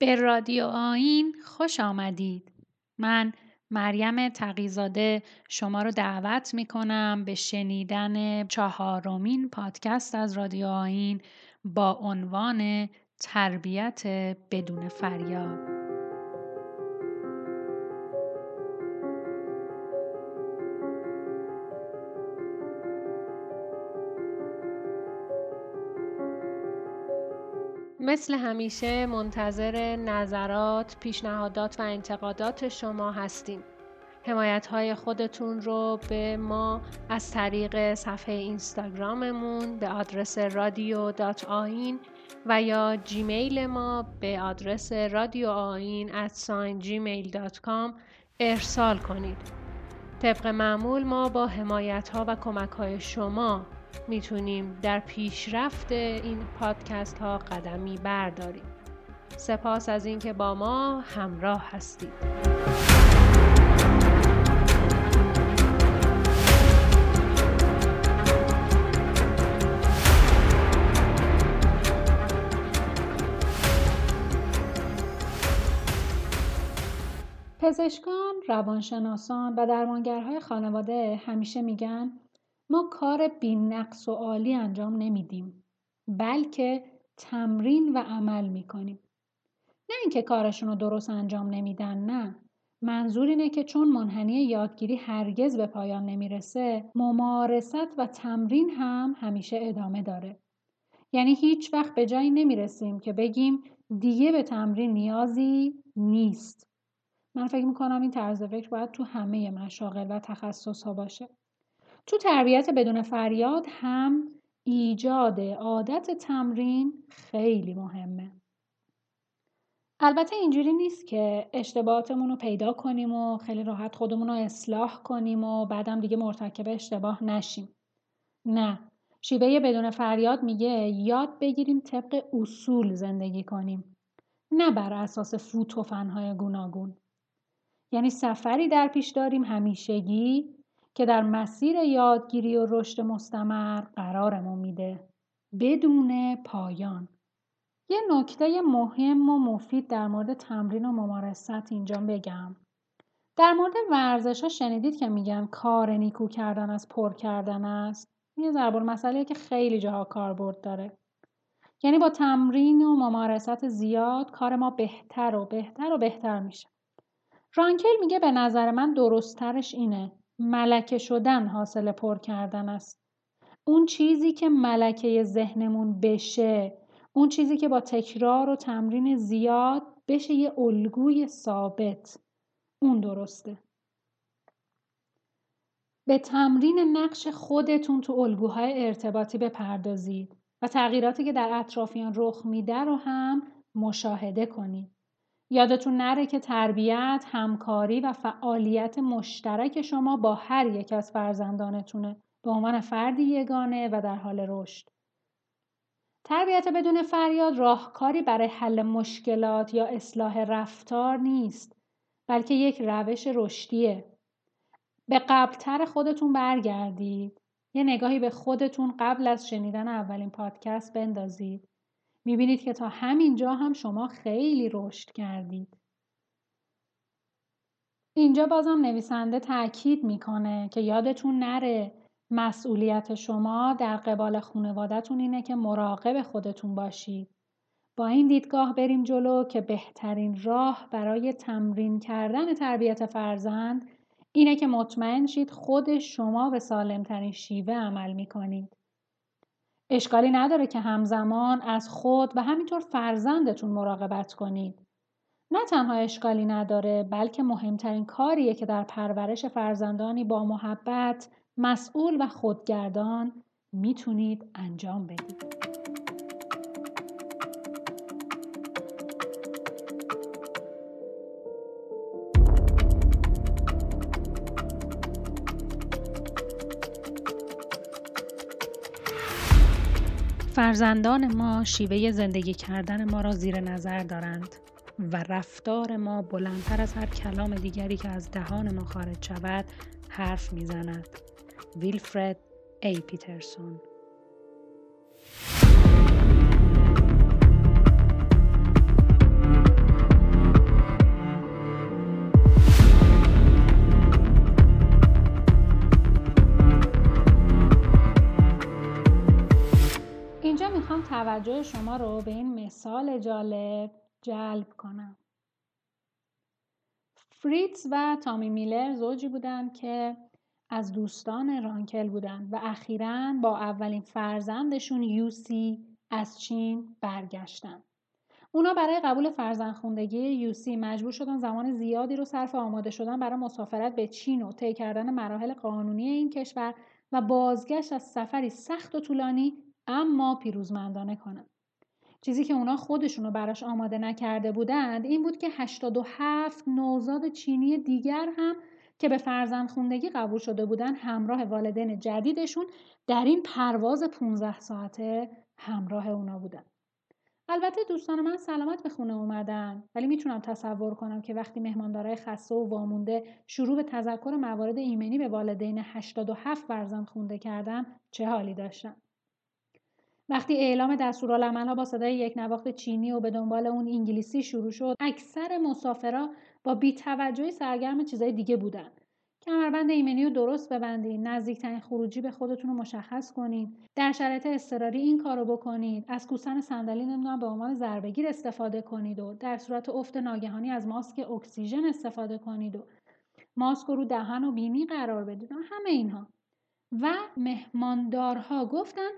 به رادیو آین خوش آمدید. من مریم تقیزاده شما رو دعوت می کنم به شنیدن چهارمین پادکست از رادیو آین با عنوان تربیت بدون فریاد. مثل همیشه منتظر نظرات، پیشنهادات و انتقادات شما هستیم. حمایت های خودتون رو به ما از طریق صفحه اینستاگراممون به آدرس رادیو دات آین و یا جیمیل ما به آدرس رادیو آین ارسال کنید. طبق معمول ما با حمایت ها و کمک های شما می‌تونیم در پیشرفت این پادکست ها قدمی برداریم. سپاس از اینکه با ما همراه هستید. پزشکان، روانشناسان و درمانگرهای خانواده همیشه میگن ما کار بی‌نقص و عالی انجام نمیدیم بلکه تمرین و عمل می‌کنیم. نه اینکه کارشون رو درست انجام نمیدن نه. منظور اینه که چون منحنی یادگیری هرگز به پایان نمی‌رسه ممارست و تمرین هم همیشه ادامه داره. یعنی هیچ وقت به جایی نمی‌رسیم که بگیم دیگه به تمرین نیازی نیست. من فکر می‌کنم این طرز فکر باید تو همه مشاغل و تخصص ها باشه. تو تربیت بدون فریاد هم ایجاد عادت تمرین خیلی مهمه. البته اینجوری نیست که اشتباهاتمون رو پیدا کنیم و خیلی راحت خودمون رو اصلاح کنیم و بعدم دیگه مرتکب اشتباه نشیم. نه. شیوه بدون فریاد میگه یاد بگیریم طبق اصول زندگی کنیم. نه بر اساس فوت و فنهای گوناگون. یعنی سفری در پیش داریم همیشگی که در مسیر یادگیری و رشد مستمر قرارمون میده. بدون پایان. یه نکته مهم و مفید در مورد تمرین و ممارست اینجا بگم. در مورد ورزش ها شنیدید که میگن کار نیکو کردن از پر کردن است. یه ضرب مسئله که خیلی جاها کاربرد داره. یعنی با تمرین و ممارست زیاد کار ما بهتر و بهتر و بهتر میشه. رانکل میگه به نظر من درستترش اینه. ملکه شدن حاصل پر کردن است. اون چیزی که ملکه ذهنمون بشه اون چیزی که با تکرار و تمرین زیاد بشه یه الگوی ثابت. اون درسته. به تمرین نقش خودتون تو الگوهای ارتباطی بپردازید و تغییراتی که در اطرافیان رخ میده رو هم مشاهده کنید. یادتون نره که تربیت، همکاری و فعالیت مشترک شما با هر یک از فرزندانتونه به عنوان فردی یگانه و در حال رشد. تربیت بدون فریاد راهکاری برای حل مشکلات یا اصلاح رفتار نیست بلکه یک روش رشدیه. به قبلتر خودتون برگردید. یه نگاهی به خودتون قبل از شنیدن اولین پادکست بندازید. می‌بینید که تا همینجا هم شما خیلی رشد کردید. اینجا بازم نویسنده تاکید می‌کنه که یادتون نره مسئولیت شما در قبال خانوادهتون اینه که مراقب خودتون باشید. با این دیدگاه بریم جلو که بهترین راه برای تمرین کردن تربیت فرزند اینه که مطمئن شید خود شما به سالمترین شیوه عمل می‌کنید. اشکالی نداره که همزمان از خود و همینطور فرزندتون مراقبت کنید. نه تنها اشکالی نداره بلکه مهمترین کاریه که در پرورش فرزندانی با محبت، مسئول و خودگردان می‌تونید انجام بدید. فرزندان ما شیوه زندگی کردن ما را زیر نظر دارند و رفتار ما بلندتر از هر کلام دیگری که از دهان ما خارج شود حرف می‌زند. ویلفرد ای پیترسون توجه شما رو به این مثال جالب جلب کنم. فریتز و تامی میلر زوجی بودند که از دوستان رانکل بودند و اخیرا با اولین فرزندشون یوسی از چین برگشتن. اونا برای قبول فرزندخوندگی یوسی مجبور شدن زمان زیادی رو صرف آماده شدن برای مسافرت به چین و طی کردن مراحل قانونی این کشور و بازگشت از سفری سخت و طولانی اما پیروزمندانه کنند. چیزی که اونا خودشونو براش آماده نکرده بودند این بود که 87 نوزاد چینی دیگر هم که به فرزند خوندگی قبول شده بودن همراه والدین جدیدشون در این پرواز 15 ساعته همراه اونا بودن. البته دوستان من سلامت به خونه اومدن ولی می‌تونم تصور کنم که وقتی مهماندارای خسته و وامونده شروع به تذکر موارد ایمنی به والدین 87 فرزند خونده کردن چه حالی داشتن وقتی اعلام دستورالعملها با صدای یک نواخت چینی و به دنبال اون انگلیسی شروع شد اکثر مسافرا با بیتوجهی سرگرم چیزای دیگه بودن. کمربند ایمنی رو درست ببندید نزدیکترین خروجی به خودتون رو مشخص کنید در شرایط اضطراری این کارو بکنید از کوسن صندلی نمی‌دونم به عنوان ضربهگیر استفاده کنید و در صورت افت ناگهانی از ماسک اکسیژن استفاده کنید و ماسک رو دهن و بینی قرار بدید. همه اینها. و مهماندارها گفتن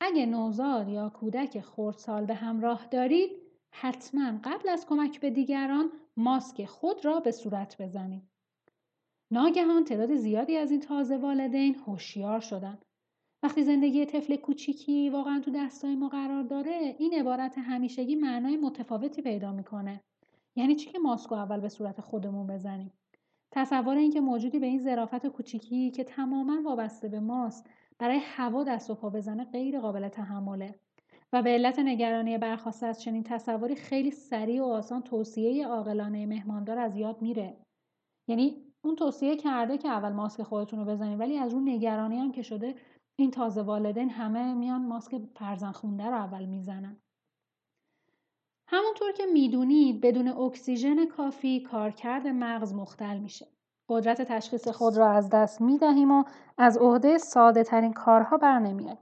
اگه نوزاد یا کودک خردسال به همراه دارید حتما قبل از کمک به دیگران ماسک خود را به صورت بزنید. ناگهان تعداد زیادی از این تازه والدین هوشیار شدند وقتی زندگی طفل کوچیکی واقعا تو دستای ما قرار داره این عبارت همیشگی معنای متفاوتی پیدا می‌کنه. یعنی چی که ماسکو اول به صورت خودمون بزنیم؟ تصور اینکه موجودی به این ظرافت کوچیکی که تماما وابسته به ماست برای هوا دست و پا بزنه غیر قابل تحمله. و به علت نگرانی برخواسته از چنین تصوری خیلی سریع و آسان توصیه عاقلانه مهماندار از یاد میره. یعنی اون توصیه کرده که اول ماسک خودتون رو بزنید ولی از اون نگرانی هم که شده این تازه والدین همه میان ماسک فرزند خونده رو اول می‌زنن. همونطور که می‌دونید بدون اکسیژن کافی کارکرد مغز مختل میشه. قدرت تشخیص خود را از دست می‌دهیم و از عهده ساده ترین کارها بر نمیاد.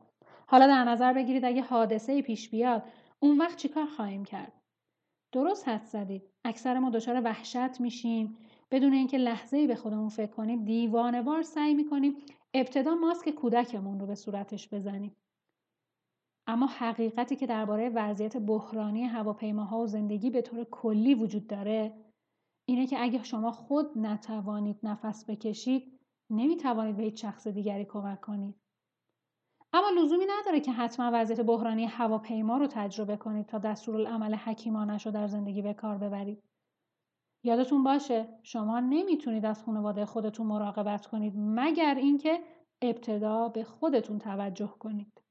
حالا در نظر بگیرید اگه حادثه پیش بیاد اون وقت چیکار خواهیم کرد؟ درست حد زدید. اکثر ما دچار وحشت میشیم. بدون اینکه لحظه ای به خودمون فکر کنیم دیوانوار سعی می‌کنیم ابتدا ماسک کودکمون رو به صورتش بزنیم. اما حقیقتی که درباره وضعیت بحرانی هواپیماها و زندگی به طور کلی وجود داره اینه که اگه شما خود نتوانید نفس بکشید نمی‌توانید به هیچ شخص دیگری کمک کنید. اما لزومی نداره که حتما وضعیت بحرانی هواپیما رو تجربه کنید تا دستورالعمل حکیمانش رو در زندگی به کار ببرید. یادتون باشه شما نمی‌تونید از خانواده خودتون مراقبت کنید مگر اینکه ابتدا به خودتون توجه کنید.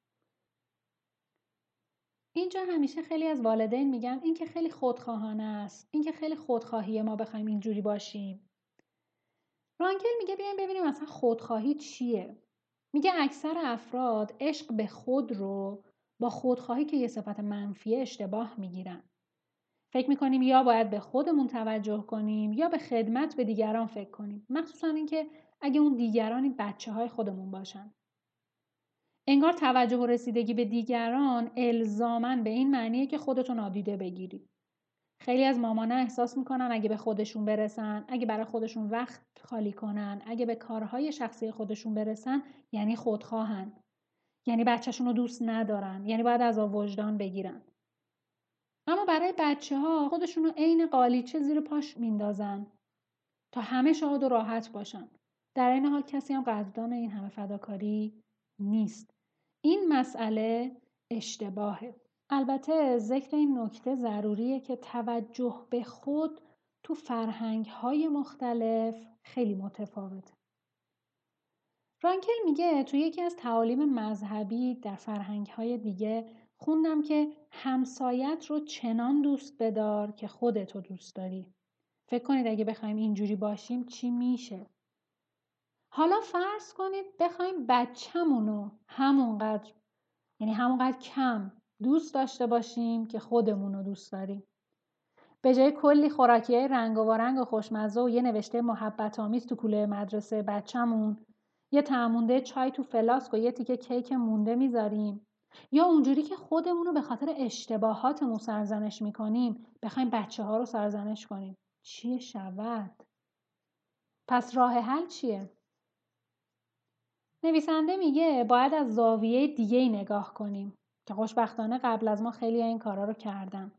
اینجا همیشه خیلی از والدین میگن این که خیلی خودخواهانه است این که خیلی خودخواهی ما بخوایم اینجوری باشیم. رانکل میگه بیایم ببینیم اصلا خودخواهی چیه؟ میگه اکثر افراد عشق به خود رو با خودخواهی که یه صفت منفی اشتباه می‌گیرن. فکر می‌کنیم یا باید به خودمون توجه کنیم یا به خدمت به دیگران فکر کنیم. مخصوصا اینکه اگه اون دیگرانی بچه های خودمون باشن. انگار توجه و رسیدگی به دیگران الزامن به این معنیه که خودتون نادیده بگیرید خیلی از مامانا احساس می‌کنن اگه به خودشون برسن اگه برای خودشون وقت خالی کنن اگه به کارهای شخصی خودشون برسن یعنی خودخواهن. یعنی بچهشون رو دوست ندارن یعنی باید از وجدان بگیرن. اما برای بچه ها خودشون رو عین قالیچه زیر پاش میندازن تا همه شاد و راحت باشن. در این حال کسی هم قدردان این همه فداکاری نیست. این مسئله اشتباهه البته ذکر این نکته ضروریه که توجه به خود تو فرهنگ های مختلف خیلی متفاوته. رانکل میگه تو یکی از تعالیم مذهبی در فرهنگ های دیگه خوندم که همسایت رو چنان دوست بدار که خودتو دوست داری. فکر کنید اگه بخوایم اینجوری باشیم چی میشه؟ حالا فرض کنید بخوایم بچه‌مونو همونقدر یعنی همونقدر کم دوست داشته باشیم که خودمون رو دوست داریم به جای کلی خوراکی رنگ و رنگ و خوشمزه و یه نوشته محبت آمیز تو کوله مدرسه بچهمون یه تعمونده چای تو فلاسک و یه تیکه کیک مونده می‌ذاریم یا اونجوری که خودمون رو به خاطر اشتباهاتمون سرزنش می‌کنیم بخوایم بچه ها رو سرزنش کنیم چیه شود؟ پس راه حل چیه؟ نویسنده میگه باید از زاویه دیگه ای نگاه کنیم که خوشبختانه قبل از ما خیلی این کارا رو کردن.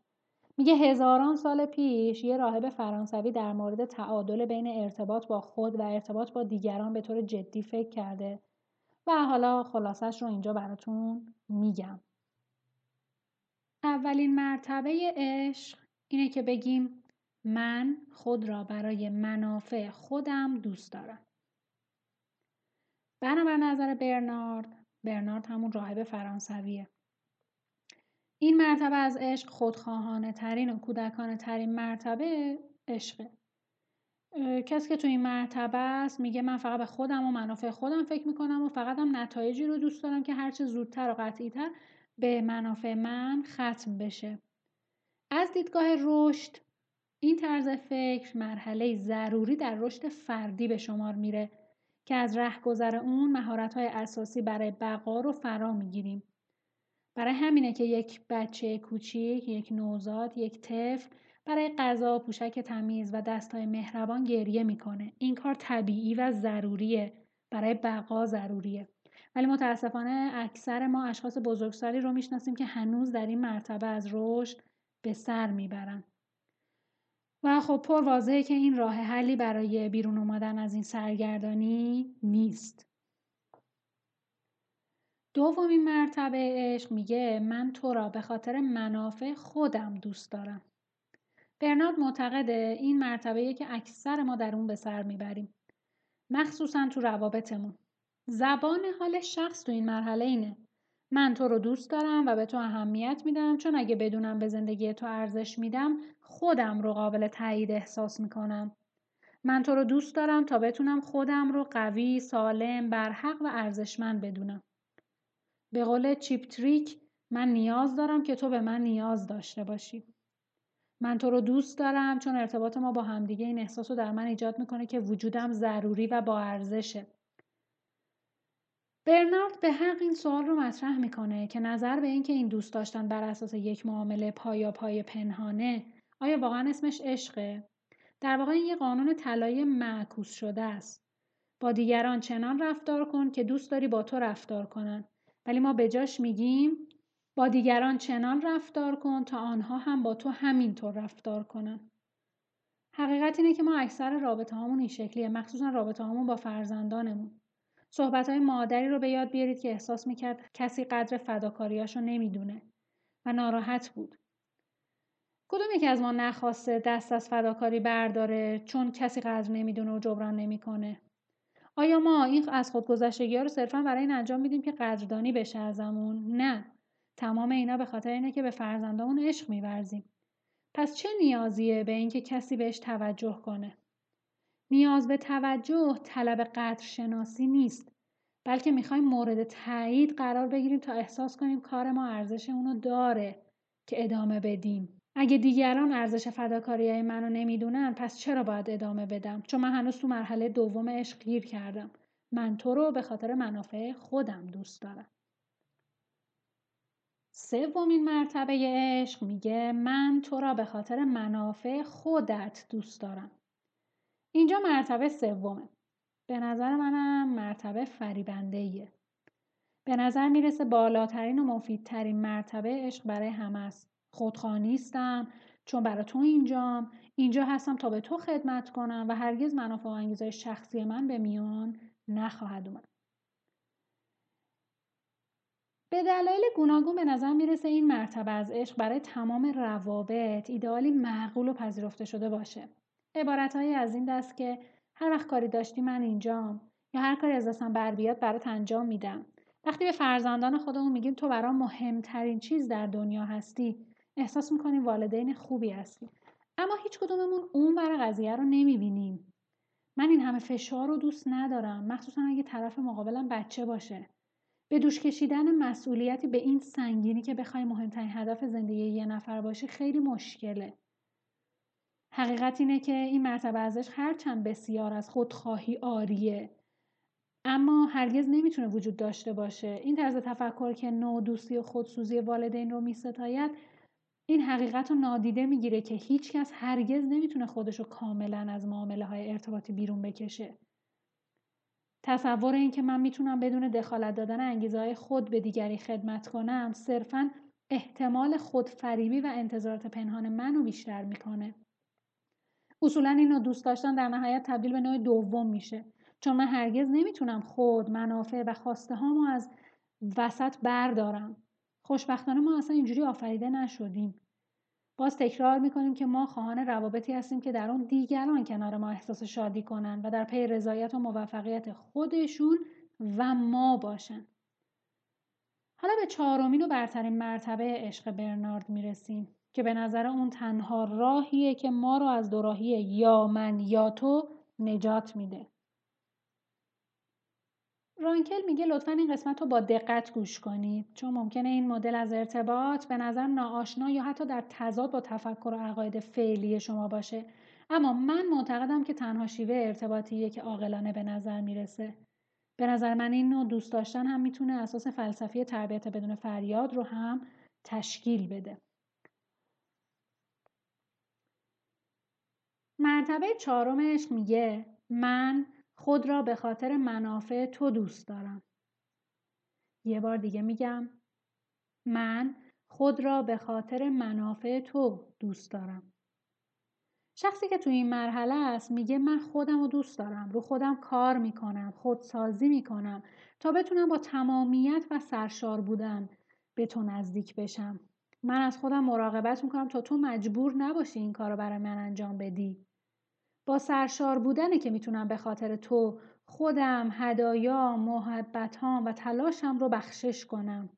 میگه هزاران سال پیش یه راهب فرانسوی در مورد تعادل بین ارتباط با خود و ارتباط با دیگران به طور جدی فکر کرده و حالا خلاصش رو اینجا براتون میگم. اولین مرتبه عشق اینه که بگیم من خود را برای منافع خودم دوست دارم. بنابر نظر برنارد برنارد همون راهب فرانسویه. این مرتبه از عشق خودخواهانه ترین و کودکانه ترین مرتبه عشقه. کسی که تو این مرتبه است میگه من فقط به خودم و منافع خودم فکر می‌کنم و فقط هم نتایجی رو دوست دارم که هرچه زودتر و قطعیتر به منافع من ختم بشه. از دیدگاه رشد این طرز فکر مرحله ضروری در رشد فردی به شمار میره. که از رهگذر اون مهارت‌های اساسی برای بقا رو فرا می‌گیریم. برای همینه که یک بچه کوچیک، یک نوزاد، یک طفل برای غذا، پوشک تمیز و دستای مهربان گریه می‌کنه. این کار طبیعی و ضروریه. برای بقا ضروریه. ولی متاسفانه اکثر ما اشخاص بزرگسالی رو می‌شناسیم که هنوز در این مرتبه از رشد به سر می‌برن. و خب پر واضحه که این راه حلی برای بیرون اومدن از این سرگردانی نیست. دومین مرتبه عشق میگه من تو را به خاطر منافع خودم دوست دارم. برنارد معتقده این مرتبه که اکثر ما در اون به سر می‌بریم. مخصوصا تو روابطمون. زبان حال شخص تو این مرحله اینه. من تو رو دوست دارم و به تو اهمیت میدم چون اگه بدونم به زندگی تو ارزش میدم خودم رو قابل تایید احساس می‌کنم. من تو رو دوست دارم تا بتونم خودم رو قوی، سالم، برحق و ارزشمند بدونم. به قول چیپ تریک من نیاز دارم که تو به من نیاز داشته باشی. من تو رو دوست دارم چون ارتباط ما با همدیگه این احساس رو در من ایجاد می‌کنه که وجودم ضروری و با ارزشه. برنارد به حق این سوال رو مطرح می‌کنه که نظر به اینکه این دوست داشتن بر اساس یک معامله پایا پای پنهانه آیا واقعا اسمش عشقه؟ در واقع این یه قانون طلایی معکوس شده است. با دیگران چنان رفتار کن که دوست داری با تو رفتار کنن. ولی ما به جاش میگیم با دیگران چنان رفتار کن تا آنها هم با تو همینطور رفتار کنن. حقیقت اینه که ما اکثر رابطه هامون این شکلیه مخصوصا رابطه هامون با فرزندانمون. صحبت های مادری رو به یاد بیارید که احساس می‌کرد کسی قدر فداکاریاش رو نمی‌دونه و ناراحت بود. کدوم یکی از ما نخواسته دست از فداکاری برداره چون کسی قدر نمی‌دونه و جبران نمی‌کنه؟ آیا ما این از خودگذشتگی ها رو صرفا برای این انجام میدیم که قدردانی بشه ازمون؟ نه. تمام اینا به خاطر اینه که به فرزندامون عشق میورزیم. پس چه نیازیه به اینکه کسی بهش توجه کنه؟ نیاز به توجه طلب قدر شناسی نیست بلکه می‌خوایم مورد تایید قرار بگیریم تا احساس کنیم کار ما ارزش اونو داره که ادامه بدیم. اگه دیگران ارزش فداکاری منو نمی‌دونن پس چرا باید ادامه بدم؟ چون من هنوز تو مرحله دوم عشق گیر کردم. من تو رو به خاطر منافع خودم دوست دارم. سومین مرتبه عشق میگه من تو را به خاطر منافع خودت دوست دارم. اینجا مرتبه سومه. به نظر منم مرتبه فریبنده ایه. به نظر می‌رسه بالاترین و مفیدترین مرتبه عشق برای همه است. خودخواه نیستم چون برای تو اینجام. اینجا هستم تا به تو خدمت کنم و هرگز منافع و انگیزهای شخصی من به میان نخواهد اومد. به دلایل گوناگون به نظر می‌رسه این مرتبه از عشق برای تمام روابط ایدئالی معقول و پذیرفته شده باشه. عبارتهایی از این دست که هر وقت کاری داشتی من اینجام یا هر کاری از دستم بر بیاد برات انجام میدم. وقتی به فرزندان خودمون میگیم تو برام مهمترین چیز در دنیا هستی احساس می‌کنیم والدین خوبی هستیم اما هیچ کدوممون اون برای قضیه رو نمی‌بینیم. من این همه فشار رو دوست ندارم مخصوصا اگه طرف مقابلم بچه باشه. به دوش کشیدن مسئولیتی به این سنگینی که بخوای مهمترین هدف زندگی یه نفر باشه خیلی مشکله. حقیقت اینه که این مرتبه ازش هرچند بسیار از خودخواهی آریه اما هرگز نمی‌تونه وجود داشته باشه. این طرز تفکر که نوع دوستی و خودسوزی والدین رو میستاید این حقیقت رو نادیده می‌گیره که هیچکس هرگز نمی‌تونه خودش رو کاملا از معامله های ارتباطی بیرون بکشه. تصور این که من می‌تونم بدون دخالت دادن انگیزه های خود به دیگری خدمت کنم صرفا احتمال خودفریبی و انتظارات پنهان منو بیشتر می‌کنه. اصولا این دوست داشتن در نهایت تبدیل به نوع دوم میشه. چون من هرگز نمی‌تونم خود منافع و خواسته هامو از وسط بردارم. خوشبختانه ما اصلا اینجوری آفریده نشدیم. باز تکرار می‌کنیم که ما خواهان روابطی هستیم که در اون دیگران کنار ما احساس شادی کنن و در پی رضایت و موفقیت خودشون و ما باشن. حالا به چهارمین و برترین مرتبه عشق برنارد می‌رسیم. که به نظر اون تنها راهیه که ما رو از دوراهی یا من یا تو نجات میده. رانکل میگه لطفا این قسمت رو با دقت گوش کنید چون ممکنه این مدل از ارتباط به نظر ناآشنا یا حتی در تضاد با تفکر و عقاید فعلی شما باشه. اما من معتقدم که تنها شیوه ارتباطیه که عاقلانه به نظر می‌رسه. به نظر من این نوع دوست داشتن هم می‌تونه اساس فلسفی تربیت بدون فریاد رو هم تشکیل بده. مرتبه چهارمش میگه من خود را به خاطر منافع تو دوست دارم. یه بار دیگه میگم من خود را به خاطر منافع تو دوست دارم. شخصی که توی این مرحله است میگه من خودم رو دوست دارم رو خودم کار می‌کنم خودسازی می‌کنم تا بتونم با تمامیت و سرشار بودن به تو نزدیک بشم من از خودم مراقبت می‌کنم تا تو مجبور نباشی این کار رو برای من انجام بدی با سرشار بودنه که می‌تونم به خاطر تو خودم، هدایا، محبتام و تلاشم رو بخشش کنم.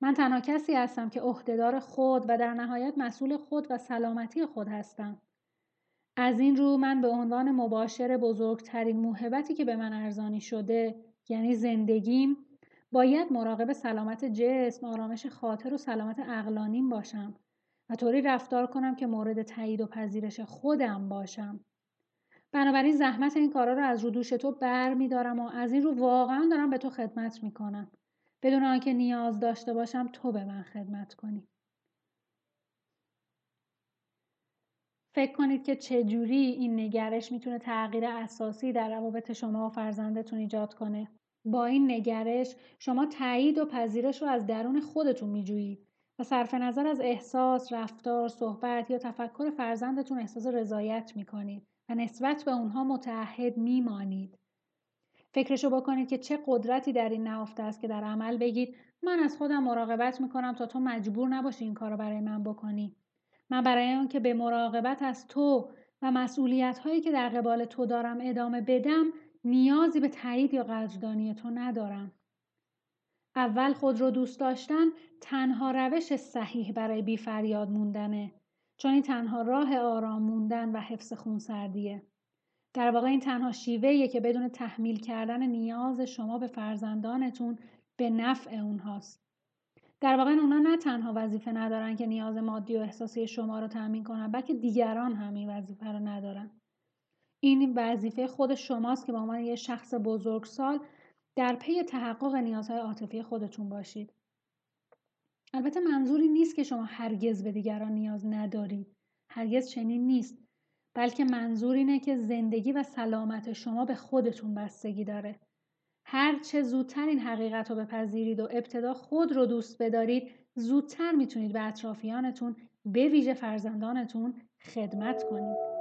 من تنها کسی هستم که عهدهدار خود و در نهایت مسئول خود و سلامتی خود هستم. از این رو من به عنوان مباشر بزرگترین موهبتی که به من ارزانی شده یعنی زندگیم باید مراقب سلامت جسم، آرامش خاطر و سلامت اقلانیم باشم و طوری رفتار کنم که مورد تایید و پذیرش خودم باشم. بنابراین زحمت این کارا رو از رو دوش تو بر میدارم و از این رو واقعا دارم به تو خدمت می‌کنم. بدون آنکه نیاز داشته باشم تو به من خدمت کنی. فکر کنید که چجوری این نگرش می‌تونه تغییر اساسی در روابط شما و فرزندتون ایجاد کنه. با این نگرش شما تایید و پذیرش رو از درون خودتون میجویید و صرف نظر از احساس، رفتار، صحبت یا تفکر فرزندتون احساس رضایت می‌کنید و نسبت به اونها متعهد میمانید. فکرشو بکنید که چه قدرتی در این نهفته است که در عمل بگید من از خودم مراقبت می‌کنم تا تو مجبور نباشی این کار برای من بکنی. من برای اون که به مراقبت از تو و مسئولیت هایی که در قبال تو دارم ادامه بدم نیازی به تایید یا قدردانی تو ندارم. اول خود رو دوست داشتن تنها روش صحیح برای بی فریاد موندنه چون این تنها راه آرام موندن و حفظ خونسردیه. در واقع این تنها شیوهیه که بدون تحمیل کردن نیاز شما به فرزندانتون به نفع اونهاست. در واقع اونا نه تنها وظیفه ندارن که نیاز مادی و احساسی شما رو تأمین کنن بلکه دیگران هم این وظیفه رو ندارن. این وظیفه خود شماست که به عنوان یه شخص بزرگسال در پی تحقق نیازهای عاطفی خودتون باشید. البته منظوری نیست که شما هرگز به دیگران نیاز ندارید. هرگز چنین نیست. بلکه منظور اینه که زندگی و سلامت شما به خودتون بستگی داره. هر چه زودتر این حقیقت رو بپذیرید و ابتدا خود رو دوست بدارید زودتر می‌تونید به اطرافیانتون به ویژه فرزندانتون خدمت کنید.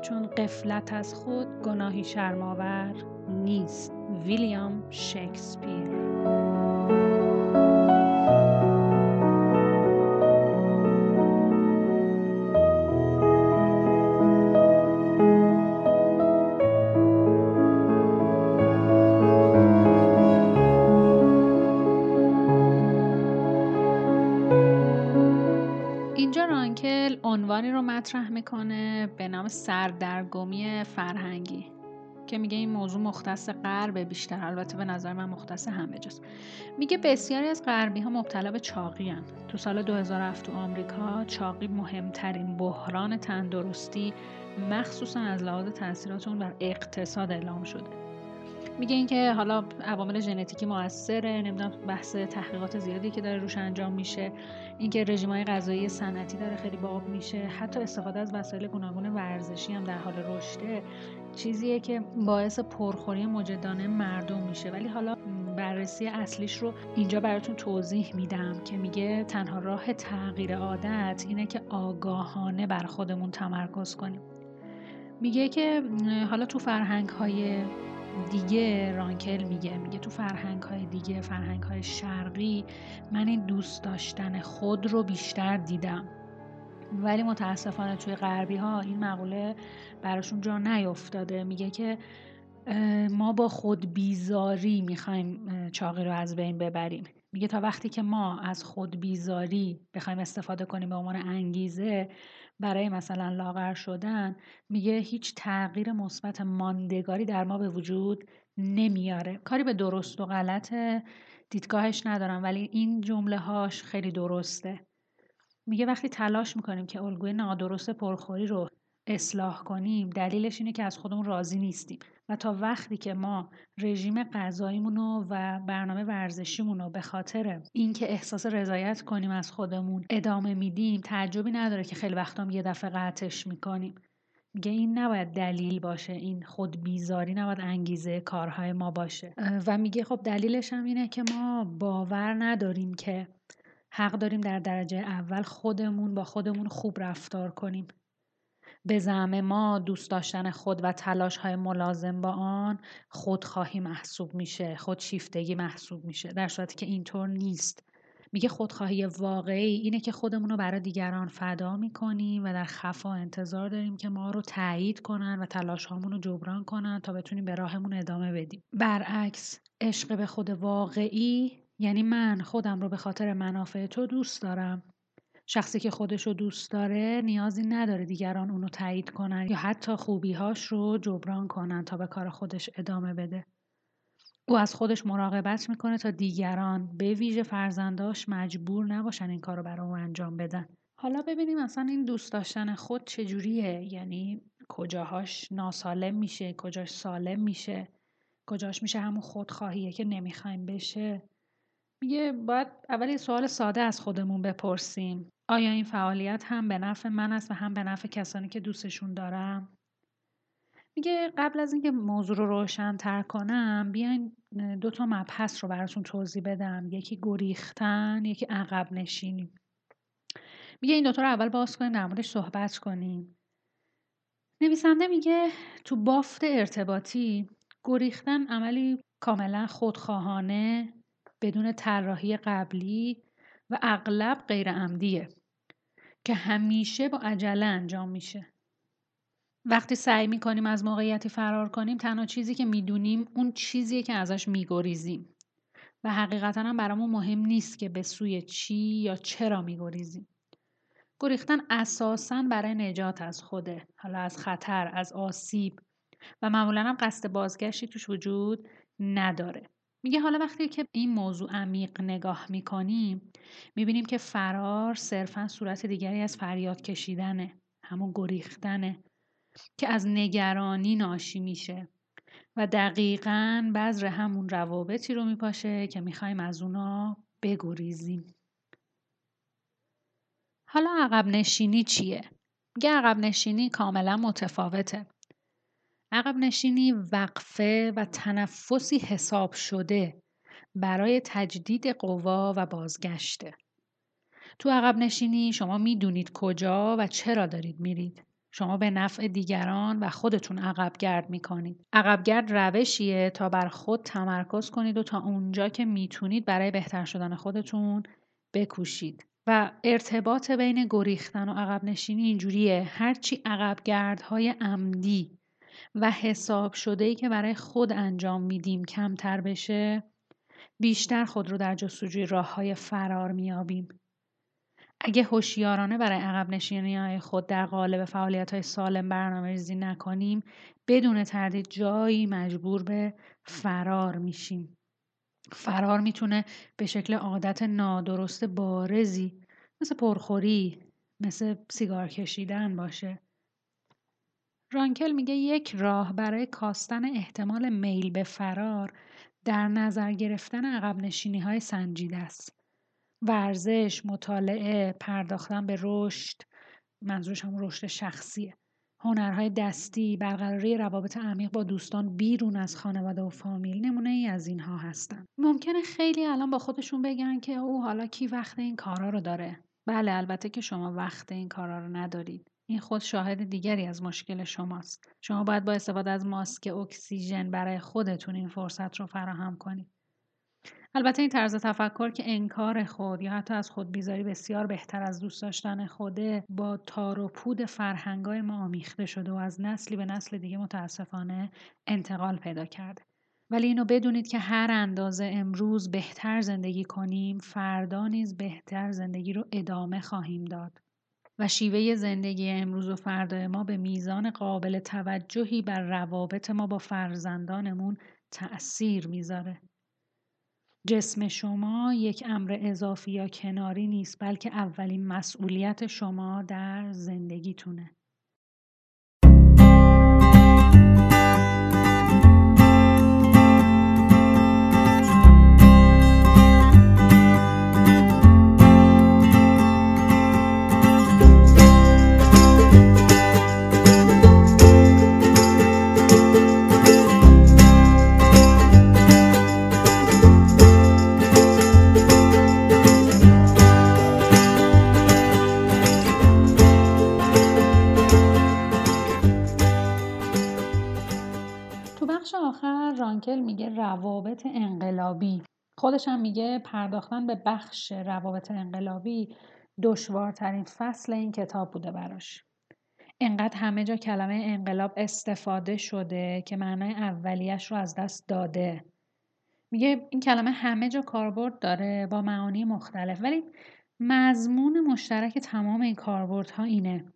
چون قفلت از خود گناهی شرماور نیست. ویلیام شکسپیر. مطرح می‌کنه به نام سردرگمی فرهنگی که میگه این موضوع مختص غرب بیشتر البته به نظر من مختص همه جاست میگه بسیاری از غربی ها مبتلا به چاقی هن. تو سال 2007 تو آمریکا چاقی مهمترین بحران تندرستی مخصوصا از لحاظ تاثیرات اون بر اقتصاد اعلام شده میگه اینکه حالا عوامل ژنتیکی موثره نمی‌دونم بحث تحقیقات زیادی که داره روش انجام میشه اینکه های غذایی صنعتی داره خیلی باب میشه. حتی استفاده از وسایل گوناگون ورزشی هم در حال رشده چیزیه که باعث پرخوری مجدانه مردم میشه. ولی حالا بررسی اصلیش رو اینجا براتون توضیح میدم که میگه تنها راه تغییر عادت اینه که آگاهانه بر خودمون تمرکز کنیم. میگه که حالا تو فرهنگ های دیگه رانکل میگه میگه تو فرهنگ های دیگه فرهنگ های شرقی من این دوست داشتن خود رو بیشتر دیدم. ولی متاسفانه توی غربی ها این مقوله براشون جا نیفتاده. میگه که ما با خود بیزاری می‌خوایم چاقی رو از بین ببریم. میگه تا وقتی که ما از خود بیزاری بخوایم استفاده کنیم به عنوان انگیزه برای مثلا لاغر شدن میگه هیچ تغییر مثبت ماندگاری در ما به وجود نمیاره. کاری به درست و غلط دیدگاهش ندارم ولی این جمله هاش خیلی درسته. میگه وقتی تلاش می‌کنیم که الگوی نادرست پرخوری رو اصلاح کنیم. دلیلش اینه که از خودمون راضی نیستیم و تا وقتی که ما رژیم غذاییمون و برنامه ورزشیمون رو به خاطر اینکه احساس رضایت کنیم از خودمون ادامه میدیم تعجبی نداره که خیلی وقتا یه دفعه قطعش می‌کنیم. میگه این نباید دلیل باشه این خود بیزاری نباید انگیزه کارهای ما باشه. و میگه خب دلیلش هم اینه که ما باور نداریم که حق داریم در درجه اول خودمون با خودمون خوب رفتار کنیم. به زعم ما دوست داشتن خود و تلاش های ملازم با آن خودخواهی محسوب میشه خودشیفتگی محسوب میشه در صورتی که اینطور نیست. میگه خودخواهی واقعی اینه که خودمون رو برای دیگران فدا می‌کنیم و در خفا انتظار داریم که ما رو تایید کنن و تلاش رو جبران کنن تا بتونیم به راهمون ادامه بدیم. برعکس عشق به خود واقعی یعنی من خودم رو به خاطر منافع تو دوست دارم. شخصی که خودش رو دوست داره نیازی نداره دیگران اونو تایید کنن یا حتی خوبیهاش رو جبران کنن تا به کار خودش ادامه بده. او از خودش مراقبت می‌کنه تا دیگران به ویژه فرزنداش مجبور نباشن این کار رو برای او انجام بدن. حالا ببینیم اصلا این دوست داشتن خود چجوریه؟ یعنی کجاهاش ناسالم میشه؟ کجاش سالم میشه؟ کجاش میشه همون خودخواهیه که نمی‌خوایم بشه؟ میگه باید اول یه سوال ساده از خودمون بپرسیم. آیا این فعالیت هم به نفع من است و هم به نفع کسانی که دوستشون دارم؟ میگه قبل از اینکه موضوع رو روشن تر کنم بیاین دو تا مبحث رو براتون توضیح بدم. یکی گریختن یکی عقب نشینی. میگه این دوتا رو اول باز کنیم در موردش صحبت کنیم. نویسنده میگه تو بافت ارتباطی گریختن عملی کاملا خودخواهانه بدون طراحی قبلی و اغلب غیر عمدیه که همیشه با عجله انجام میشه. وقتی سعی می‌کنیم از موقعیتی فرار کنیم تنها چیزی که می‌دونیم اون چیزیه که ازش میگریزیم و حقیقتا هم برامون مهم نیست که به سوی چی یا چرا میگریزیم. گریختن اساسا برای نجات از خوده حالا از خطر از آسیب و معمولا هم قصد بازگشتی توش وجود نداره میگه حالا وقتی که این موضوع عمیق نگاه می‌کنیم می‌بینیم که فرار صرفا صورت دیگری از فریاد کشیدنه همون گریختنه که از نگرانی ناشی میشه و دقیقا بذر همون روابطی رو میپاشه که می‌خوایم از اونا بگریزیم حالا عقب نشینی چیه؟ میگه عقب نشینی کاملا متفاوته عقب نشینی وقفه و تنفسی حساب شده برای تجدید قوا و بازگشته. تو عقب نشینی شما می‌دونید کجا و چرا دارید میرید. شما به نفع دیگران و خودتون عقب گرد می‌کنید. عقب گرد روشیه تا بر خود تمرکز کنید و تا اونجا که می‌تونید برای بهتر شدن خودتون بکوشید. و ارتباط بین گریختن و عقب نشینی اینجوریه هرچی عقب گردهای عمدی و حساب شده ای که برای خود انجام میدیم کمتر بشه بیشتر خود رو در جستجوی راه های فرار میابیم. اگه هوشیارانه برای عقب نشینی های خود در قالب فعالیت های سالم برنامه ریزی نکنیم بدون تردید جایی مجبور به فرار میشیم فرار می‌تونه به شکل عادت نادرست بارزی مثل پرخوری مثل سیگار کشیدن باشه رانکل میگه یک راه برای کاستن احتمال میل به فرار در نظر گرفتن عقب نشینی های سنجیده است. ورزش، مطالعه، پرداختن به رشد، منظورش هم رشد شخصیه. هنرهای دستی، برقراری روابط عمیق با دوستان بیرون از خانواده و فامیل نمونه ای از اینها هستن. ممکنه خیلی الان با خودشون بگن که او حالا کی وقت این کارا رو داره. بله البته که شما وقت این کارا رو ندارید. این خود شاهد دیگری از مشکل شماست. شما باید با استفاده از ماسک اکسیژن برای خودتون این فرصت رو فراهم کنید. البته این طرز تفکر که انکار خود یا حتی از خود بیزاری بسیار بهتر از دوست داشتن خوده با تار و پود فرهنگای ما آمیخته شده و از نسلی به نسل دیگه متاسفانه انتقال پیدا کرده. ولی اینو بدونید که هر اندازه امروز بهتر زندگی کنیم فردا نیز بهتر زندگی رو ادامه خواهیم داد. و شیوه زندگی امروز و فردا ما به میزان قابل توجهی بر روابط ما با فرزندانمون تأثیر می‌ذاره. جسم شما یک امر اضافی یا کناری نیست بلکه اولین مسئولیت شما در زندگیتونه. خودش هم میگه پرداختن به بخش روابط انقلابی دشوارترین فصل این کتاب بوده براش. انقدر همه جا کلمه انقلاب استفاده شده که معنای اولیش رو از دست داده. میگه این کلمه همه جا کاربرد داره با معانی مختلف ولی مضمون مشترک تمام این کاربردها اینه.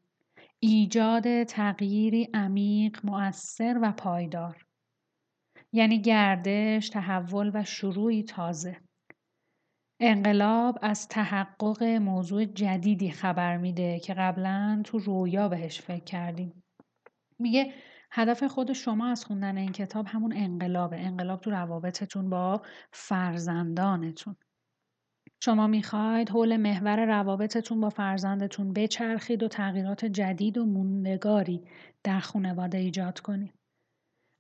ایجاد تغییری عمیق، مؤثر و پایدار. یعنی گردش، تحول و شروعی تازه. انقلاب از تحقق موضوع جدیدی خبر میده که قبلا تو رویا بهش فکر کردیم. میگه هدف خود شما از خوندن این کتاب همون انقلابه. انقلاب تو روابطتون با فرزندانتون. شما می‌خواید حول محور روابطتون با فرزندتون بچرخید و تغییرات جدید و موندگاری در خانواده ایجاد کنید.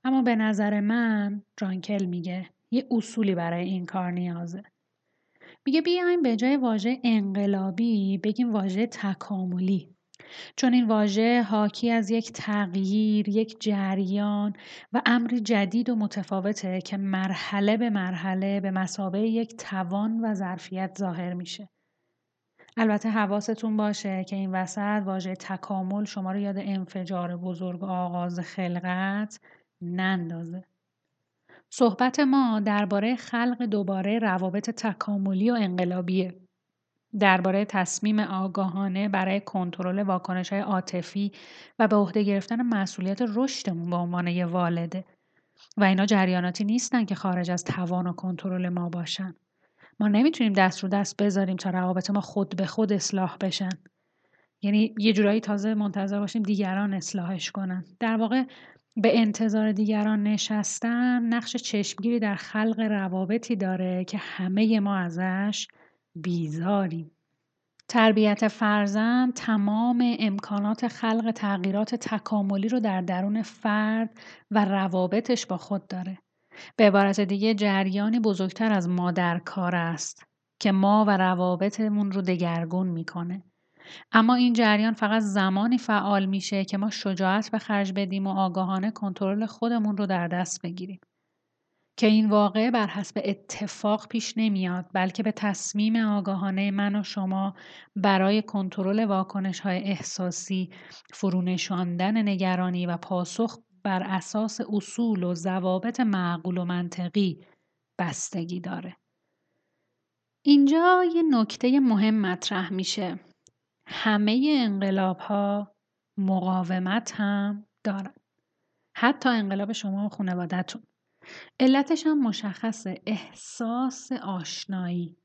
اما به نظر من رانکل میگه یه اصولی برای این کار نیازه. میگه بیایم به جای واژه انقلابی بگیم واژه تکاملی. چون این واژه حاکی از یک تغییر، یک جریان و امری جدید و متفاوته که مرحله به مرحله به مسابه یک توان و ظرفیت ظاهر میشه. البته حواستون باشه که این وسط واژه تکامل شما رو یاد انفجار بزرگ آغاز خلقت نندازه. صحبت ما درباره خلق دوباره روابط تکاملی و انقلابیه. درباره تصمیم آگاهانه برای کنترل واکنش های عاطفی و به عهده گرفتن مسئولیت رشدمون به عنوان یه والده و اینا جریاناتی نیستن که خارج از توان و کنترل ما باشن. ما نمی‌تونیم دست رو دست بذاریم تا روابط ما خود به خود اصلاح بشن. یعنی یه جورایی تازه منتظر باشیم دیگران اصلاحش کنن. در واقع به انتظار دیگران نشستن نقش چشمگیری در خلق روابطی داره که همه ما ازش بیزاریم. تربیت فرزند تمام امکانات خلق تغییرات تکاملی رو در درون فرد و روابطش با خود داره. به عبارت دیگه جریانی بزرگتر از ما در کار است که ما و روابطمون رو دگرگون می‌کنه. اما این جریان فقط زمانی فعال میشه که ما شجاعت به خرج بدیم و آگاهانه کنترل خودمون رو در دست بگیریم. که این واقع بر حسب اتفاق پیش نمیاد بلکه به تصمیم آگاهانه من و شما برای کنترل واکنش های احساسی فرونشاندن نگرانی و پاسخ بر اساس اصول و ضوابط معقول و منطقی بستگی داره. اینجا یه نکته مهم مطرح میشه همه انقلاب ها مقاومت هم دارن. حتی انقلاب شما و خانوادتون علتش هم مشخصه احساس آشنایی.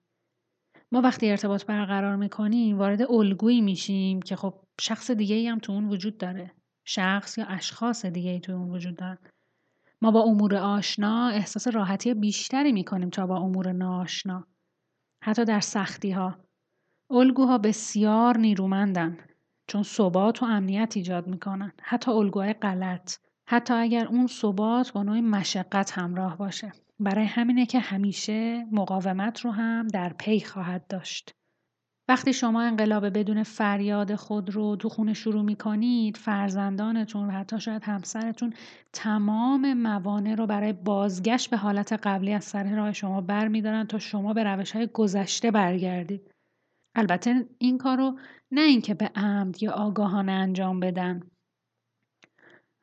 ما وقتی ارتباط برقرار می‌کنیم وارد الگویی میشیم که خب شخص دیگه هم تو اون وجود داره. شخص یا اشخاص دیگه ای تو اون وجود دارن. ما با امور آشنا احساس راحتی بیشتری می‌کنیم تا با امور ناآشنا. حتی در سختی ها الگوها بسیار نیرومندن چون ثبات و امنیت ایجاد می‌کنن. حتی الگوهای غلط. حتی اگر اون ثبات با نوع مشقت همراه باشه. برای همینه که همیشه مقاومت رو هم در پی خواهد داشت. وقتی شما انقلاب بدون فریاد خود رو تو خونه شروع می کنید فرزندانتون و حتی شاید همسرتون تمام موانع رو برای بازگشت به حالت قبلی از سر راه شما بر می دارن تا شما به روش های گذشته برگردید. البته این کار رو نه اینکه به عمد یا آگاهانه انجام بدن.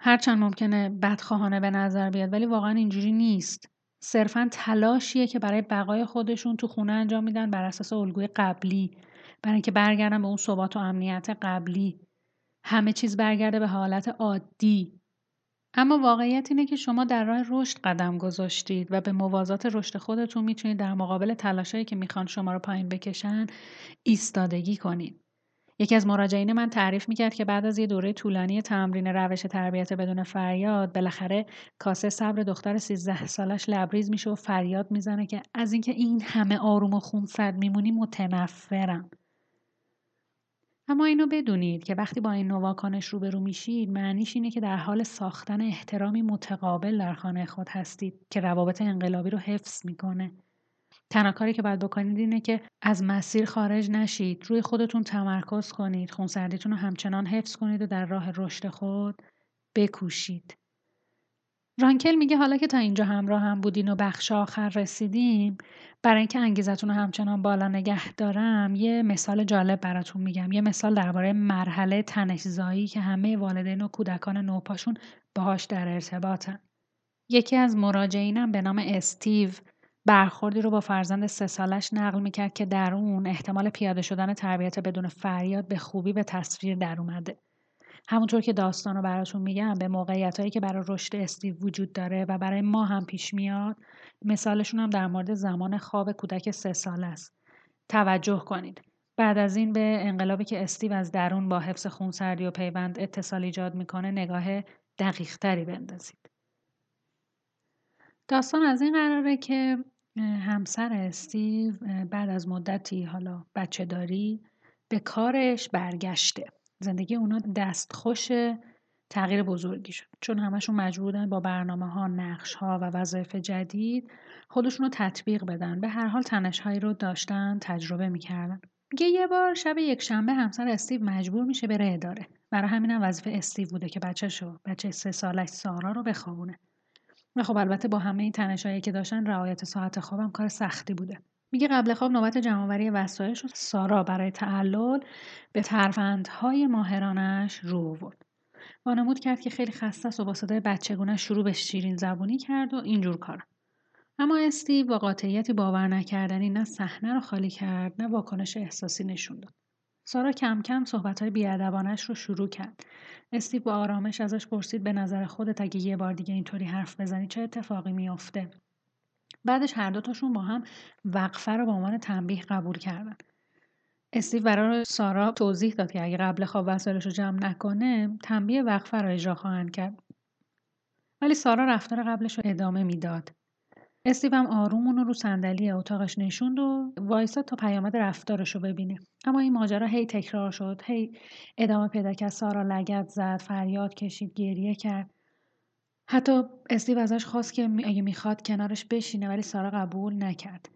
هرچند ممکنه بدخواهانه به نظر بیاد ولی واقعا اینجوری نیست. صرفا تلاشیه که برای بقای خودشون تو خونه انجام میدن بر اساس الگوی قبلی. برای اینکه برگردن به اون ثبات و امنیت قبلی. همه چیز برگرده به حالت عادی. اما واقعیت اینه که شما در راه رشد قدم گذاشتید و به موازات رشد خودتون می‌تونید در مقابل تلاشایی که می‌خوان شما رو پایین بکشن ایستادگی کنید. یکی از مراجعین من تعریف می‌کرد که بعد از یه دوره طولانی تمرین روش تربیت بدون فریاد بالاخره کاسه صبر دختر 13 سالش لبریز میشه و فریاد می‌زنه که از اینکه این همه آروم و خونسرد میمونی متنفرم. اما اینو بدونید که وقتی با این نواکانش روبرو میشید معنیش اینه که در حال ساختن احترامی متقابل در خانه خود هستید که روابط انقلابی رو حفظ می‌کنه. تنها کاری که باید بکنید اینه که از مسیر خارج نشید روی خودتون تمرکز کنید خونسردیتون رو همچنان حفظ کنید و در راه رشد خود بکوشید. رانکل میگه حالا که تا اینجا همراه هم بودین و بخش آخر رسیدیم برای اینکه انگیزتون رو همچنان بالا نگه دارم یه مثال جالب براتون میگم یه مثال درباره مرحله تنشزایی که همه والدین و کودکان نوپاشون باهاش در ارتباطن یکی از مراجعینم به نام استیو برخوردی رو با فرزند سه سالش نقل می‌کرد که در اون احتمال پیاده شدن تربیت بدون فریاد به خوبی به تصویر در اومده. همونطور که داستان رو براتون میگم به موقعیت هایی که برای رشد استیو وجود داره و برای ما هم پیش میاد مثالشون هم در مورد زمان خواب کودک سه سال است. توجه کنید. بعد از این به انقلابی که استیو از درون با حفظ خونسردی و پیوند اتصال ایجاد می‌کنه نگاه دقیق تری بندازید. داستان از این قراره که همسر استیو بعد از مدتی حالا بچه داری به کارش برگشته زندگی اونا دستخوش تغییر بزرگی شد. چون همشون مجبورن با برنامه ها نقش ها و وظایف جدید خودشون رو تطبیق بدن. به هر حال تنش هایی رو داشتن تجربه می‌کردن. میگه یه بار شب یک شنبه همسر استیو مجبور میشه بره اداره. برای همینم وظیفه استیو بوده که بچه شو بچه سه سالش سارا رو بخوابونه. و خب البته با همه این تنشایی که داشتن رعایت ساعت خوابم کار سختی بوده. میگه قبل خواب نوبت جمعآوری وسایل شد سارا برای تعلل به ترفندهای ماهرانش رو آورد. وانمود کرد که خیلی خسته است و با صدای بچگونه شروع به شیرین زبونی کرد و اینجور کار اما استیو با قاطعیتی باور نکردنی نه صحنه رو خالی کرد نه واکنش احساسی نشون داد. سارا کم کم صحبتهای بیادبانش رو شروع کرد. استیو با آرامش ازش پرسید به نظر خودت اگه یه بار دیگه اینطوری حرف بزنی چه اتفاقی میافته؟ بعدش هر دوتاشون با هم وقفه رو به عنوان تنبیه قبول کردن. استیو برای سارا توضیح داد که اگه قبل خواب وسایلش رو جمع نکنه تنبیه وقفه رو اجرا خواهند کرد. ولی سارا رفتار قبلش رو ادامه می‌داد. استیو هم آروم اونو رو صندلی اتاقش نشوند و وایساد تا پیامد رفتارش رو ببینه. اما این ماجرا هی تکرار شد هی ادامه پیدا کرد. سارا لگت زد فریاد کشید گریه کرد. حتی استیو ازش خواست که اگه می‌خواد کنارش بشینه ولی سارا قبول نکرد.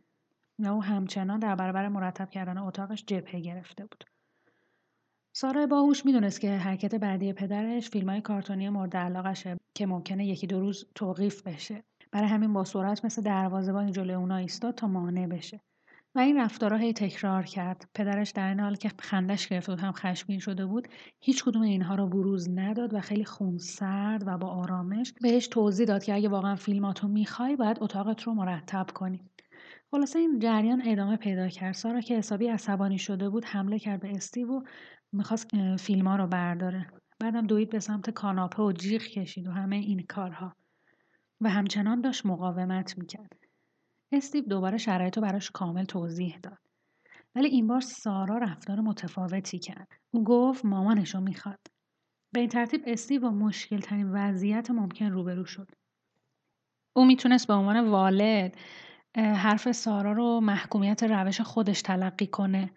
نه او همچنان در برابر مرتب کردن اتاقش جبهه گرفته بود. سارا باهوش می‌دونست که حرکت بعدی پدرش فیلم های کارتونی مورد علاقشه که ممکنه یکی دو روز توقیف بشه. برای همین با سرعت مثل دروازه‌بانی جلوی اونا ایستاد تا مانع بشه. و این رفتارها هی تکرار کرد. پدرش در این حال که خندش گرفته بود هم خشمگین شده بود هیچ کدوم اینها رو بروز نداد و خیلی خونسرد و با آرامش بهش توضیح داد که اگه واقعا فیلماتو می‌خوای باید اتاقت رو مرتب کنی. خلاصه این جریان ادامه پیدا کرد. سارا که حسابی عصبانی شده بود حمله کرد به استیو و می‌خواست فیلم رو برداره. بعدم دوید به سمت کاناپه و جیغ کشید و همه این کارها. و همچنان داشت مقاومت می‌کرد. استیو دوباره شرایط رو براش کامل توضیح داد. ولی این بار سارا رفتار متفاوتی کرد. او گفت مامانش رو می‌خواد. به این ترتیب استیو با مشکل ترین وضعیت ممکن روبرو شد. او می‌تونست به عنوان والد حرف سارا رو محکومیت روش خودش تلقی کنه.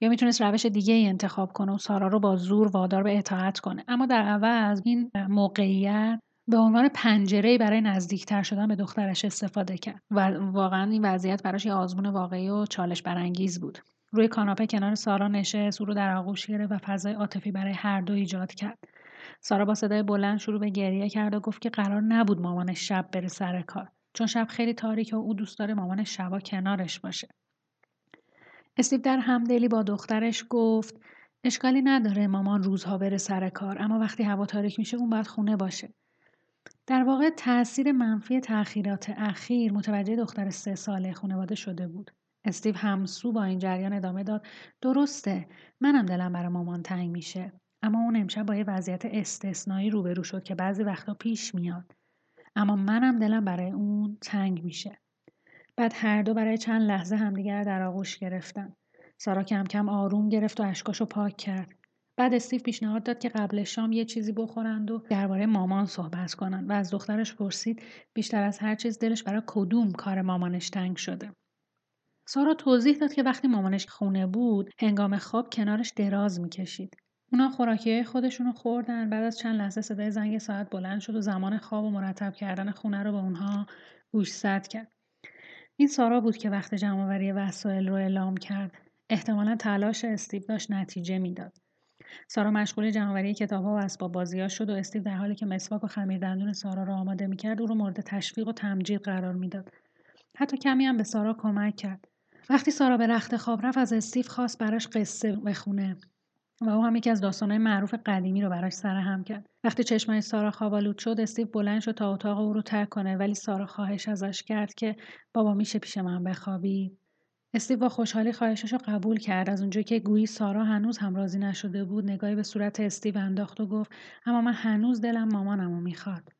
یا می‌تونست روش دیگه ای انتخاب کنه و سارا رو با زور وادار به اطاعت کنه. اما در عوض این موقعیت به عنوان پنجره برای نزدیکتر شدن به دخترش استفاده کرد و واقعا این وضعیت براش یه آزمون واقعی و چالش برانگیز بود. روی کاناپه کنار سارا نشست او رو در آغوش گرفت و فضای عاطفی برای هر دو ایجاد کرد. سارا با صدای بلند شروع به گریه کرد و گفت که قرار نبود مامانش شب بره سر کار چون شب خیلی تاریک و او دوست داره مامانش شبا کنارش باشه. استیو در همدلی با دخترش گفت اشکالی نداره مامان روزها بره سر کار اما وقتی هوا تاریک میشه اون باید خونه باشه. در واقع تاثیر منفی تأخیرات اخیر متوجه دختر سه ساله خانواده شده بود. استیو همسو با این جریان ادامه داد درسته منم دلم برای مامان تنگ میشه. اما اون امشب با یه وضعیت استثنایی روبرو شد که بعضی وقتا پیش میاد. اما منم دلم برای اون تنگ میشه. بعد هر دو برای چند لحظه همدیگر در آغوش گرفتن. سارا کم کم آروم گرفت و اشکاشو پاک کرد. بعد استیو پیشنهاد داد که قبل شام یه چیزی بخورند و درباره مامان صحبت کنند. و از دخترش پرسید بیشتر از هر چیز دلش برای کدوم کار مامانش تنگ شده؟ سارا توضیح داد که وقتی مامانش خونه بود هنگام خواب کنارش دراز می‌کشید. اونا خوراکی خودشونو خوردن بعد از چند لحظه صدای زنگ ساعت بلند شد و زمان خواب و مرتب کردن خونه رو به اونها گوشزد کرد. این سارا بود که وقت جمعآوری وسایل رو اعلام کرد. احتمالا تلاش استیو داشت نتیجه می‌داد. سارا مشغول جمعآوری کتابها و اسباب بازیها شد و استیو در حالی که مسواک و خمیر دندون سارا را آماده می‌کرد او رو مورد تشویق و تمجید قرار می‌داد. حتی کمی هم به سارا کمک کرد. وقتی سارا به رخت خواب رفت از استیو خواست براش قصه بخونه و او هم یکی از داستانهای معروف قدیمی رو براش سرهم کرد. وقتی چشمای سارا خوابالود شد استیو بلند شد تا اتاق او رو ترک کنه ولی سارا خواهش ازش کرد که بابا میشه پیش من بخوابی؟ استیو با خوشحالی خواهشش رو قبول کرد. از اونجایی که گویی سارا هنوز هم راضی نشده بود نگاهی به صورت استیو انداخت و گفت اما من هنوز دلم مامانمو می‌خواد.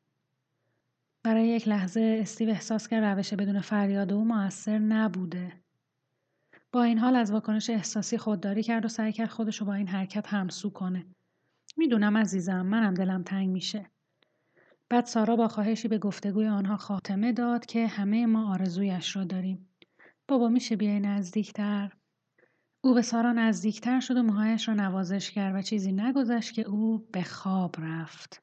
برای یک لحظه استیو احساس کرد روش بدون فریاد او موثر نبوده. با این حال از واکنش احساسی خودداری کرد و سعی کرد خودش رو با این حرکت همسو کنه. می‌دونم عزیزم منم دلم تنگ میشه. بعد سارا با خواهشی به گفتگوی آنها خاتمه داد که همه ما آرزویش را داریم. بابا میشه بیای نزدیکتر؟ او به سارا نزدیکتر شد و موهایش را نوازش کرد و چیزی نگذشت که او به خواب رفت.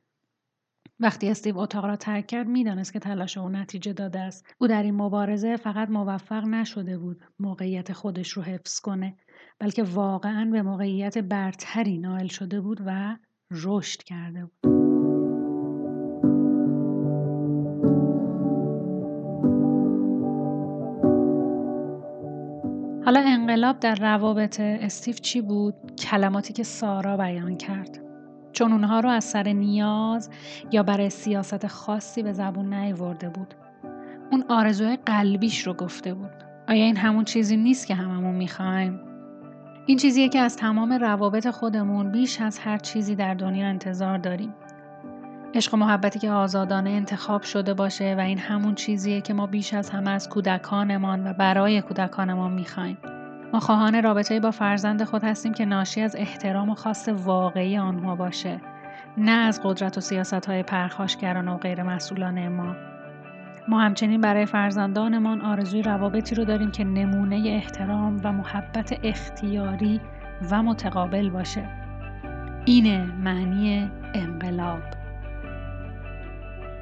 وقتی استیو اتاق را ترک کرد می‌دانست که تلاش او نتیجه داده است. او در این مبارزه فقط موفق نشده بود موقعیت خودش رو حفظ کنه بلکه واقعا به موقعیت برتری نائل شده بود و رشد کرده بود. حالا انقلاب در روابط استیو چی بود؟ کلماتی که سارا بیان کرد. چون اونها رو از سر نیاز یا برای سیاست خاصی به زبون نیورده بود. اون آرزوی قلبیش رو گفته بود. آیا این همون چیزی نیست که هممون می‌خوایم؟ این چیزیه که از تمام روابط خودمون بیش از هر چیزی در دنیا انتظار داریم. عشق و محبتی که آزادانه انتخاب شده باشه و این همون چیزیه که ما بیش از همه از کودکانمان و برای کودکانمان می‌خوایم. ما خواهان رابطه با فرزند خود هستیم که ناشی از احترام و خاص واقعی آنها باشه نه از قدرت و سیاست های پرخاشگران و غیر مسئولان ما. ما همچنین برای فرزندانمان آرزوی روابطی رو داریم که نمونه احترام و محبت اختیاری و متقابل باشه. اینه معنی انقلاب.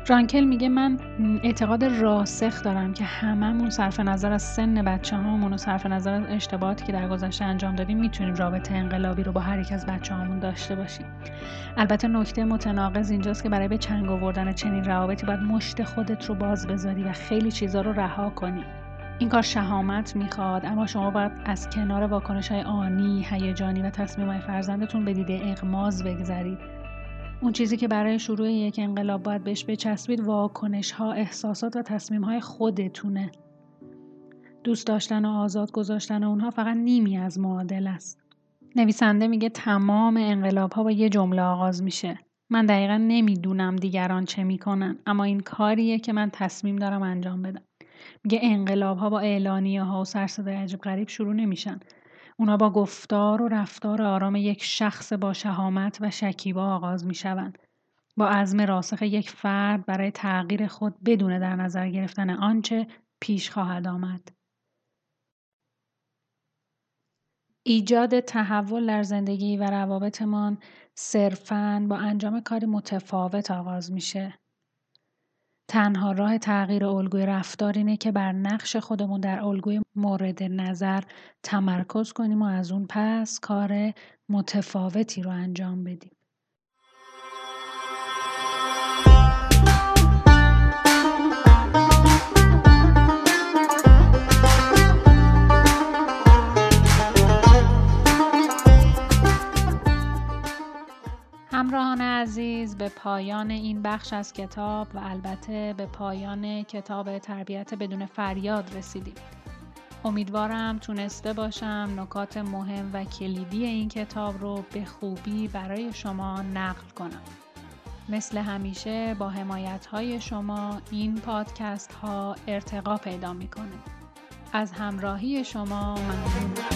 رانکل میگه من اعتقاد راسخ دارم که هممون صرف نظر از سن بچه هامون و صرف نظر از اشتباهاتی که در گذشته انجام دادیم می‌تونیم رابطه انقلابی رو با هر یک از بچه هامون داشته باشیم. البته نکته متناقض اینجاست که برای به چنگ آوردن چنین روابطی باید مشت خودت رو باز بذاری و خیلی چیزا رو رها کنی. این کار شهامت می‌خواد اما شما باید از کنار واکنش های آنی، هیجانی و تصمیم های فرزندتون به دیده اغماز بگذرید. اون چیزی که برای شروع یک انقلاب باید بهش بچسبید واکنش ها احساسات و تصمیم های خودتونه دوست داشتن و آزاد گذاشتن اونها فقط نیمی از معادل است. نویسنده میگه تمام انقلاب ها با یه جمله آغاز میشه. من دقیقا نمی‌دونم دیگران چه می‌کنن اما این کاریه که من تصمیم دارم انجام بدم. میگه انقلاب ها با اعلانیه ها و سرصدای عجیب غریب شروع نمیشن. اونا با گفتار و رفتار آرام یک شخص با شهامت و شکیبا آغاز می‌شوند. با عزم راسخ یک فرد برای تغییر خود بدون در نظر گرفتن آنچه پیش خواهد آمد. ایجاد تحول در زندگی و روابطمان صرفاً با انجام کاری متفاوت آغاز میشه. تنها راه تغییر الگوی رفتار اینه که بر نقش خودمون در الگوی مورد نظر تمرکز کنیم و از اون پس کار متفاوتی رو انجام بدیم. همراهان عزیز به پایان این بخش از کتاب و البته به پایان کتاب تربیت بدون فریاد رسیدیم. امیدوارم تونسته باشم نکات مهم و کلیدی این کتاب رو به خوبی برای شما نقل کنم. مثل همیشه با حمایت های شما این پادکست ها ارتقا پیدا می‌کنه. از همراهی شما ممنونم.